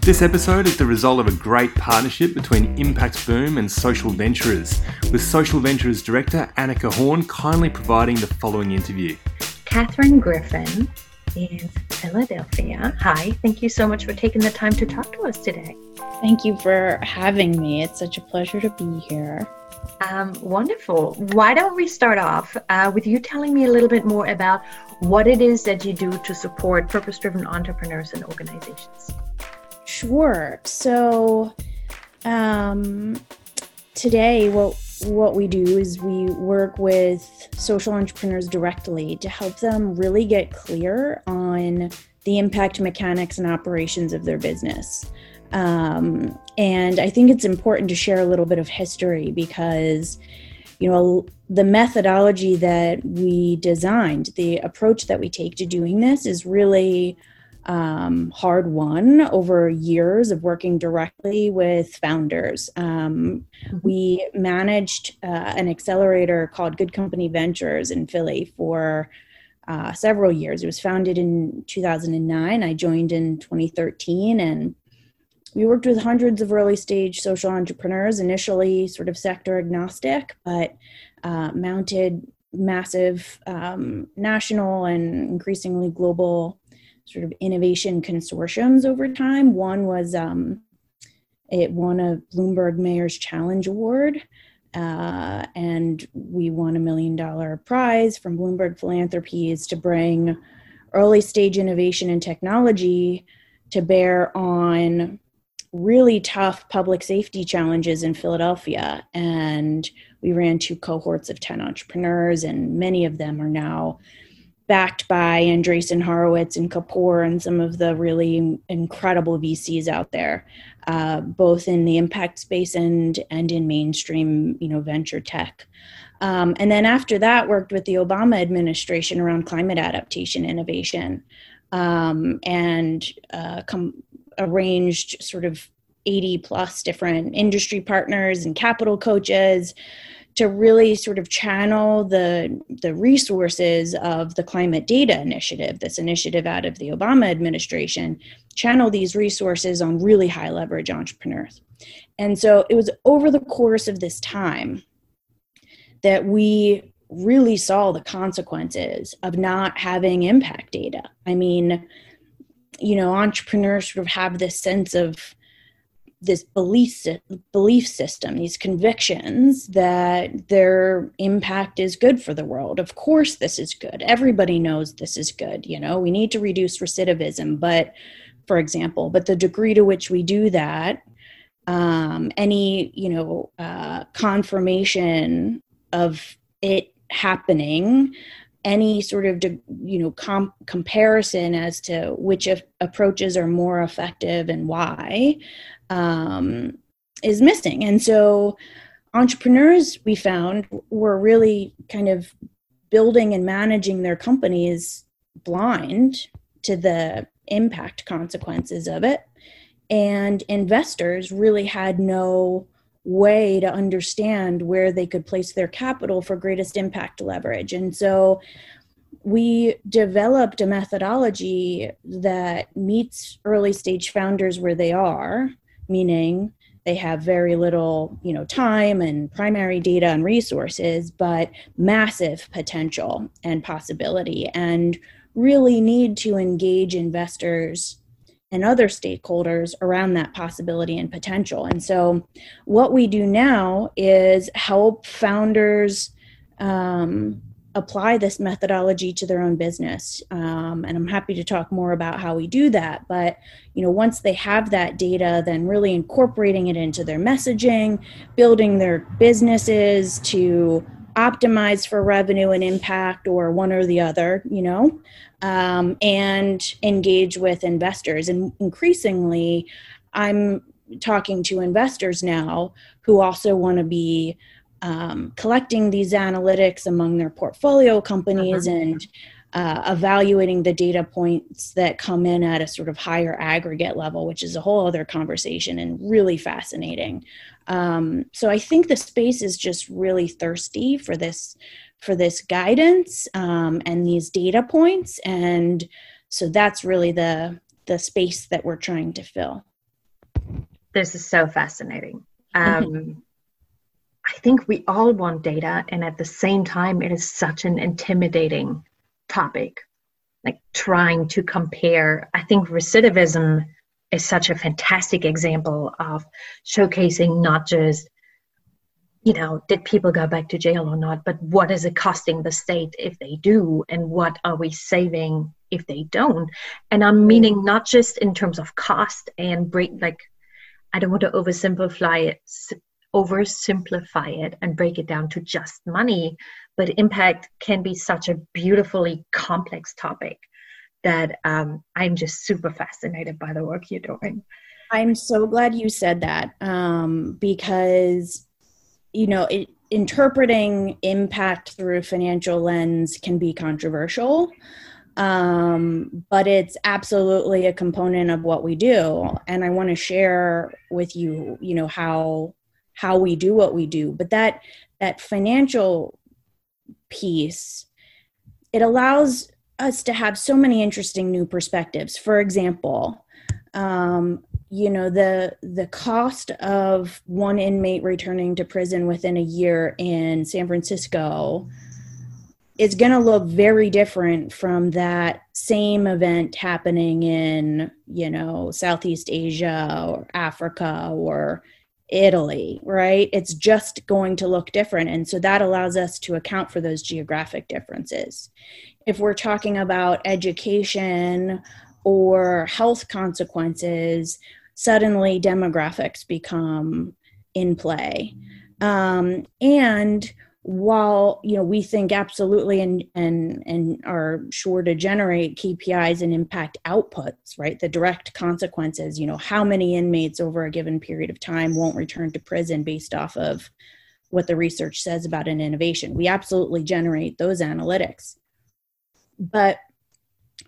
This episode is the result of a great partnership between Impact Boom and Social Venturers, with Social Venturers Director Annika Horn kindly providing the following interview. Catherine Griffin in Philadelphia. Hi, thank you so much for taking the time to talk to us today. Thank you for having me. It's such a pleasure to be here. Um, wonderful. Why don't we start off uh, with you telling me a little bit more about what it is that you do to support purpose driven entrepreneurs and organizations? Sure. So um, today, what what we do is we work with social entrepreneurs directly to help them really get clear on the impact mechanics and operations of their business. Um, and I think it's important to share a little bit of history because, you know, the methodology that we designed, the approach that we take to doing this is really um, hard won over years of working directly with founders. Um, mm-hmm. we managed uh, an accelerator called Good Company Ventures in Philly for uh, several years. It was founded in 2009. I joined in 2013 and we worked with hundreds of early stage social entrepreneurs, initially sort of sector agnostic, but uh, mounted massive um, national and increasingly global sort of innovation consortiums over time. One was um, it won a Bloomberg Mayor's Challenge Award, uh, and we won a million dollar prize from Bloomberg Philanthropies to bring early stage innovation and technology to bear on really tough public safety challenges in Philadelphia. And we ran two cohorts of 10 entrepreneurs, and many of them are now backed by Andreessen Horowitz and Kapor and some of the really incredible VCs out there, uh, both in the impact space and and in mainstream, you know, venture tech. Um, and then after that, worked with the Obama administration around climate adaptation innovation, um, and uh, com- arranged sort of 80 plus different industry partners and capital coaches to really sort of channel the the resources of the climate data initiative this initiative out of the obama administration channel these resources on really high leverage entrepreneurs. And so it was over the course of this time that we really saw the consequences of not having impact data. I mean you know entrepreneurs sort of have this sense of this belief belief system, these convictions that their impact is good for the world. Of course, this is good. Everybody knows this is good. You know, we need to reduce recidivism, but for example, but the degree to which we do that, um, any you know uh, confirmation of it happening any sort of you know com- comparison as to which approaches are more effective and why um, is missing. And so entrepreneurs we found were really kind of building and managing their companies blind to the impact consequences of it. And investors really had no way to understand where they could place their capital for greatest impact leverage. And so we developed a methodology that meets early stage founders where they are meaning they have very little you know time and primary data and resources but massive potential and possibility and really need to engage investors and other stakeholders around that possibility and potential. And so what we do now is help founders um, apply this methodology to their own business. Um, and i'm happy to talk more about how we do that. But you know once they have that data then really incorporating it into their messaging building their businesses to optimize for revenue and impact or one or the other you know um, and engage with investors and increasingly i'm talking to investors now who also want to be um, collecting these analytics among their portfolio companies uh-huh. and uh, evaluating the data points that come in at a sort of higher aggregate level, which is a whole other conversation and really fascinating. Um, so I think the space is just really thirsty for this for this guidance um, and these data points, and so that's really the the space that we're trying to fill. This is so fascinating. Um, I think we all want data, and at the same time, it is such an intimidating topic. Like trying to compare, I think recidivism is such a fantastic example of showcasing not just, you know, did people go back to jail or not, but what is it costing the state if they do, and what are we saving if they don't? And I'm mm. meaning not just in terms of cost and break, like, I don't want to oversimplify it oversimplify it and break it down to just money but impact can be such a beautifully complex topic that um, i'm just super fascinated by the work you're doing. I'm so glad you said that um, because you know it, interpreting impact through a financial lens can be controversial um, but it's absolutely a component of what we do. And i want to share with you you know how how we do what we do. But that that financial piece it allows us to have so many interesting new perspectives. For example um, you know the the cost of one inmate returning to prison within a year in san francisco is going to look very different from that same event happening in you know southeast asia or africa or Italy, right? It's just going to look different. And so that allows us to account for those geographic differences. If we're talking about education or health consequences, suddenly demographics become in play. Um, and while you know we think absolutely and and and are sure to generate KPIs and impact outputs, right? The direct consequences, you know, how many inmates over a given period of time won't return to prison based off of what the research says about an innovation. We absolutely generate those analytics. But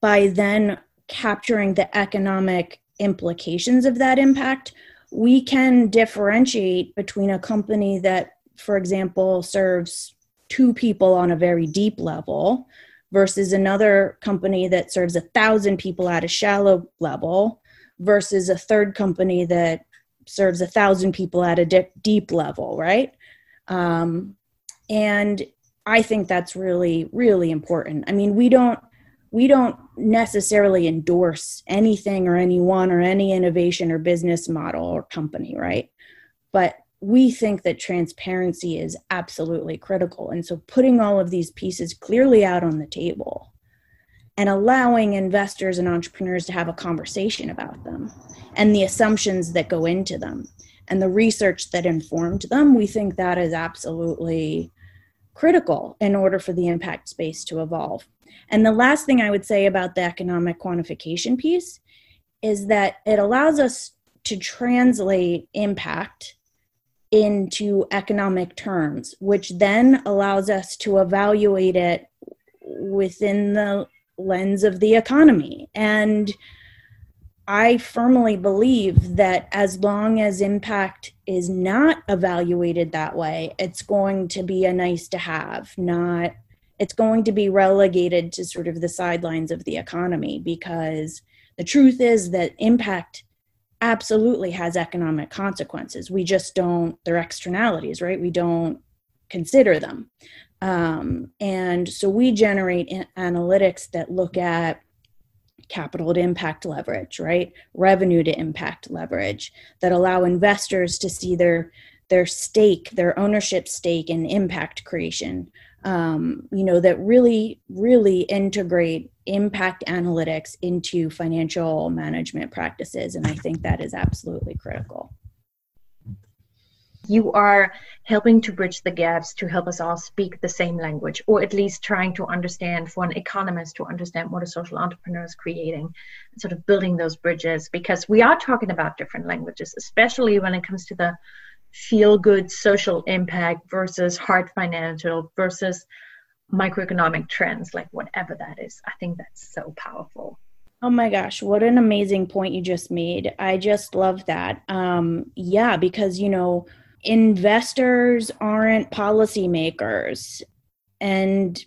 by then capturing the economic implications of that impact, we can differentiate between a company that for example, serves two people on a very deep level versus another company that serves a thousand people at a shallow level versus a third company that serves a thousand people at a dip, deep level, right? Um, and I think that's really, really important. I mean, we don't we don't necessarily endorse anything or anyone or any innovation or business model or company, right? But we think that transparency is absolutely critical. And so putting all of these pieces clearly out on the table and allowing investors and entrepreneurs to have a conversation about them and the assumptions that go into them and the research that informed them, we think that is absolutely critical in order for the impact space to evolve. And the last thing I would say about the economic quantification piece is that it allows us to translate impact into economic terms, which then allows us to evaluate it within the lens of the economy. And I firmly believe that as long as impact is not evaluated that way, it's going to be a nice to have, not, it's going to be relegated to sort of the sidelines of the economy because the truth is that impact absolutely has economic consequences. We just don't, they're externalities, right? We don't consider them. Um, and so we generate analytics that look at capital to impact leverage, right? Revenue to impact leverage that allow investors to see their their stake, their ownership stake in impact creation. Um, you know, that really, really integrate impact analytics into financial management practices. And I think that is absolutely critical you are helping to bridge the gaps to help us all speak the same language or at least trying to understand for an economist to understand what a social entrepreneur is creating sort of building those bridges because we are talking about different languages especially when it comes to the feel good social impact versus hard financial versus microeconomic trends like whatever that is i think that's so powerful Oh my gosh, what an amazing point you just made. I just love that. Um, yeah, because, you know, investors aren't policymakers and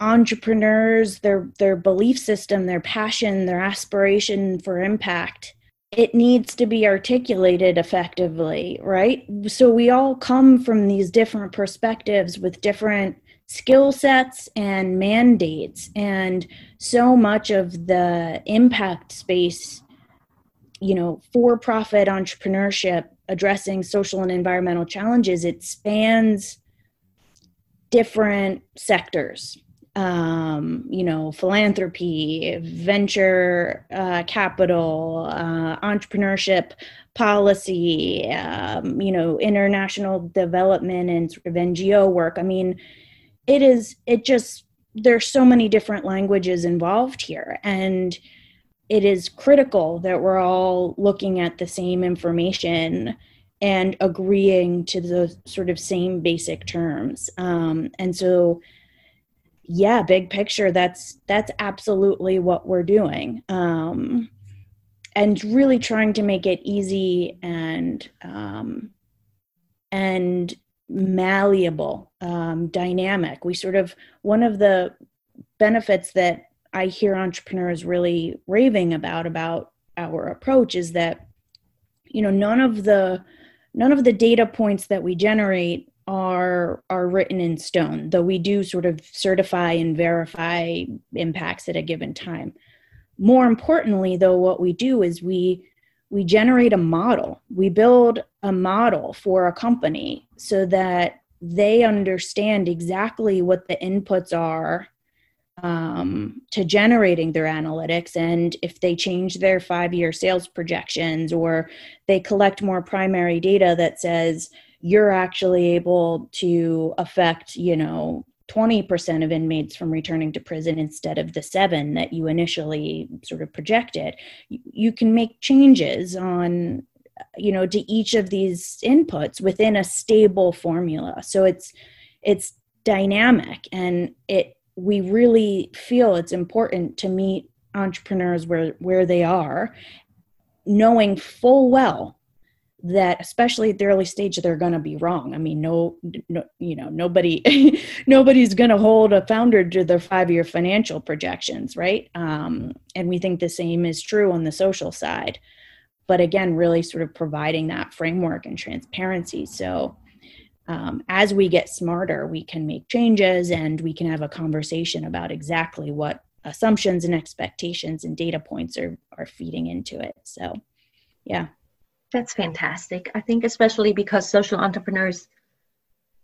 entrepreneurs their their belief system their passion their aspiration for impact it needs to be articulated effectively right so we all come from these different perspectives with different skill sets and mandates and so much of the impact space you know for profit entrepreneurship addressing social and environmental challenges, it spans different sectors. Um, you know, philanthropy, venture uh, capital, uh, entrepreneurship, policy, um, you know, international development and sort of NGO work. I mean, it is, it just, there's so many different languages involved here. And it is critical that we're all looking at the same information and agreeing to the sort of same basic terms um, and so yeah big picture that's that's absolutely what we're doing. Um, and really trying to make it easy and um, and malleable um, dynamic. We sort of one of the benefits that I hear entrepreneurs really raving about about our approach is that you know none of the none of the data points that we generate are are written in stone though we do sort of certify and verify impacts at a given time more importantly though what we do is we we generate a model we build a model for a company so that they understand exactly what the inputs are um, to generating their analytics. And if they change their five year sales projections or they collect more primary data that says you're actually able to affect, you know, 20% of inmates from returning to prison instead of the seven that you initially sort of projected, you can make changes on you know to each of these inputs within a stable formula. So it's it's dynamic and it we really feel it's important to meet entrepreneurs where where they are knowing full well that especially at the early stage they're going to be wrong i mean no, no you know nobody nobody's going to hold a founder to their five year financial projections right um, and we think the same is true on the social side but again really sort of providing that framework and transparency so um, as we get smarter, we can make changes and we can have a conversation about exactly what assumptions and expectations and data points are, are feeding into it. So, yeah. That's fantastic. I think, especially because social entrepreneurs,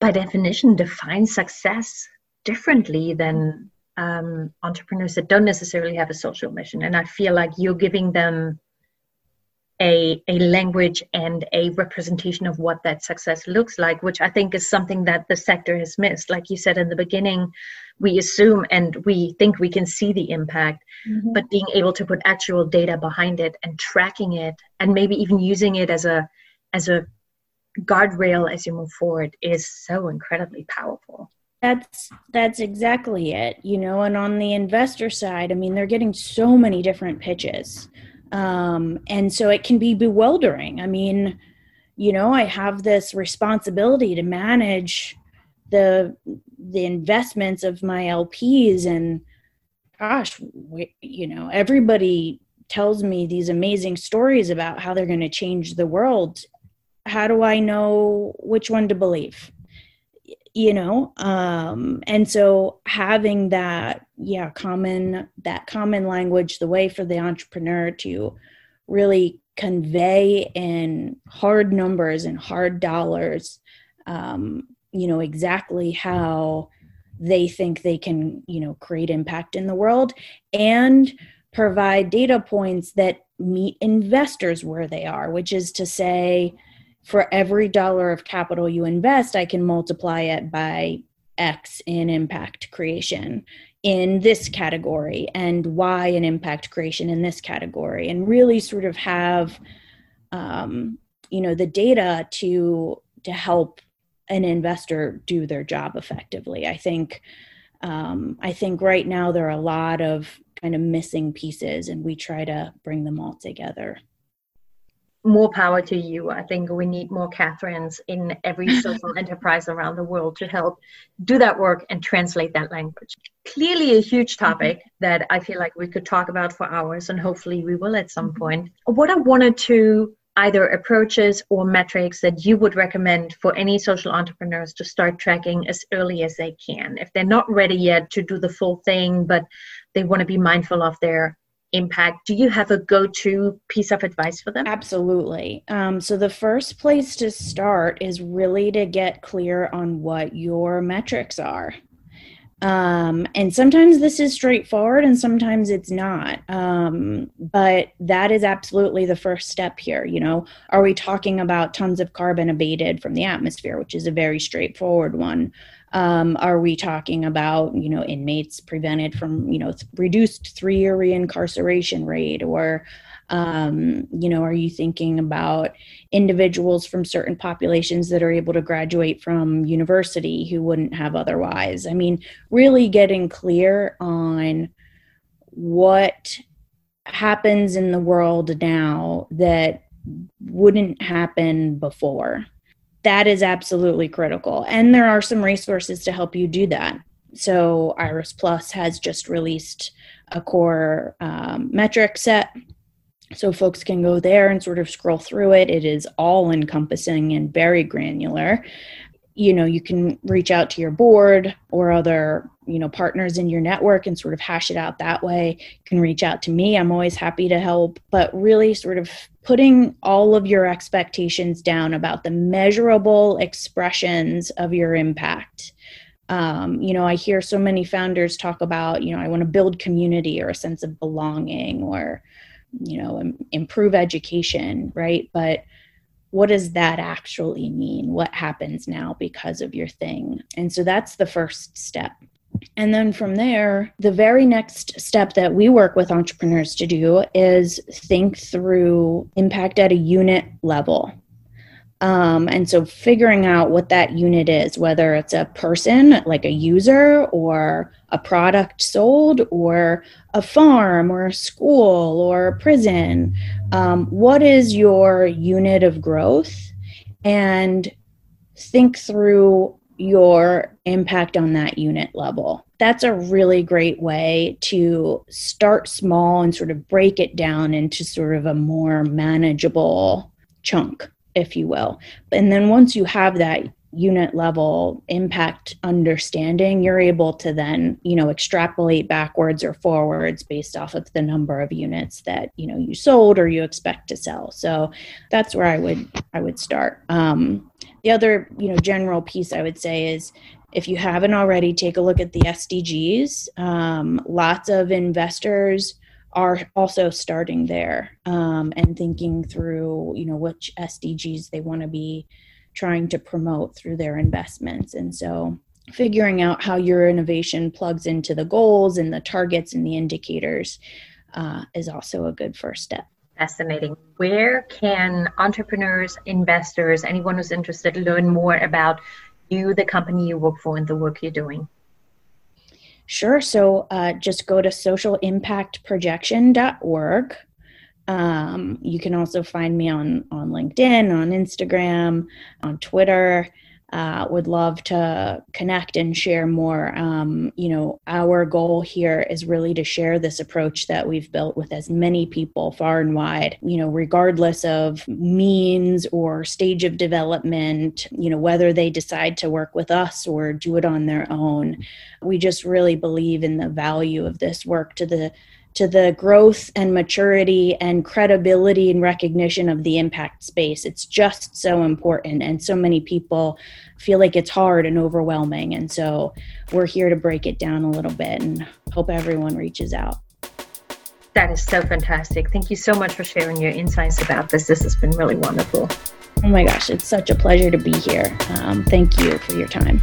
by definition, define success differently than um, entrepreneurs that don't necessarily have a social mission. And I feel like you're giving them a, a language and a representation of what that success looks like, which I think is something that the sector has missed. Like you said in the beginning, we assume and we think we can see the impact, mm-hmm. but being able to put actual data behind it and tracking it and maybe even using it as a as a guardrail as you move forward is so incredibly powerful that's that's exactly it you know and on the investor side i mean they're getting so many different pitches um, and so it can be bewildering. I mean, you know, I have this responsibility to manage the the investments of my LPs, and gosh, we, you know, everybody tells me these amazing stories about how they're going to change the world. How do I know which one to believe? you know um and so having that yeah common that common language the way for the entrepreneur to really convey in hard numbers and hard dollars um you know exactly how they think they can, you know, create impact in the world and provide data points that meet investors where they are, which is to say, for every dollar of capital you invest, I can multiply it by X in impact creation in this category and why an impact creation in this category, and really sort of have, um, you know, the data to to help an investor do their job effectively. I think um, I think right now there are a lot of kind of missing pieces, and we try to bring them all together. More power to you. I think we need more Catherines in every social enterprise around the world to help do that work and translate that language. Clearly, a huge mm-hmm. topic that I feel like we could talk about for hours, and hopefully, we will at some mm-hmm. point. What I wanted to either approaches or metrics that you would recommend for any social entrepreneurs to start tracking as early as they can if they're not ready yet to do the full thing but they want to be mindful of their impact? Do you have a go-to piece of advice for them? Absolutely. Um, so the first place to start is really to get clear on what your metrics are. Um, and sometimes this is straightforward and sometimes it's not. Um, but that is absolutely the first step here you know. Are we talking about tons of carbon abated from the atmosphere which is a very straightforward one um, are we talking about you know inmates prevented from you know reduced three year reincarceration rate or um, you know, are you thinking about individuals from certain populations that are able to graduate from university who wouldn't have otherwise? I mean, really getting clear on what happens in the world now that wouldn't happen before. That is absolutely critical. And there are some resources to help you do that. So, Iris Plus has just released a core um, metric set so folks can go there and sort of scroll through it. It is all encompassing and very granular. You know, you can reach out to your board or other, you know, partners in your network and sort of hash it out that way. You can reach out to me. I'm always happy to help, but really sort of putting all of your expectations down about the measurable expressions of your impact. Um, you know, I hear so many founders talk about, you know, I want to build community or a sense of belonging or, you know improve education right but what does that actually mean? What happens now because of your thing? And so that's the first step. And then from there, the very next step that we work with entrepreneurs to do is think through impact at a unit level. Um, and so figuring out what that unit is, whether it's a person, like a user, or a product sold, or a farm, or a school, or a prison, um, what is your unit of growth? And think through your impact on that unit level. That's a really great way to start small and sort of break it down into sort of a more manageable chunk if you will. And then once you have that unit level impact understanding you're able to then you know extrapolate backwards or forwards based off of the number of units that you know you sold or you expect to sell. So that's where i would i would start. Um, the other you know general piece i would say is if you haven't already take a look at the sdgs um, lots of investors are also starting there um, and thinking through you know which sdgs they want to be trying to promote through their investments. And so figuring out how your innovation plugs into the goals and the targets and the indicators uh, is also a good first step. Fascinating. Where can entrepreneurs investors anyone who's interested learn more about you the company you work for and the work you're doing Sure. So uh, just go to socialimpactprojection.org. Um, you can also find me on, on LinkedIn, on Instagram, on Twitter uh, would love to connect and share more. Um, you know, our goal here is really to share this approach that we've built with as many people far and wide, you know, regardless of means or stage of development, you know, whether they decide to work with us or do it on their own. We just really believe in the value of this work to the to the growth and maturity and credibility and recognition of the impact space. It's just so important. And so many people feel like it's hard and overwhelming. And so we're here to break it down a little bit and hope everyone reaches out. That is so fantastic. Thank you so much for sharing your insights about this. This has been really wonderful. Oh my gosh, it's such a pleasure to be here. Um, thank you for your time.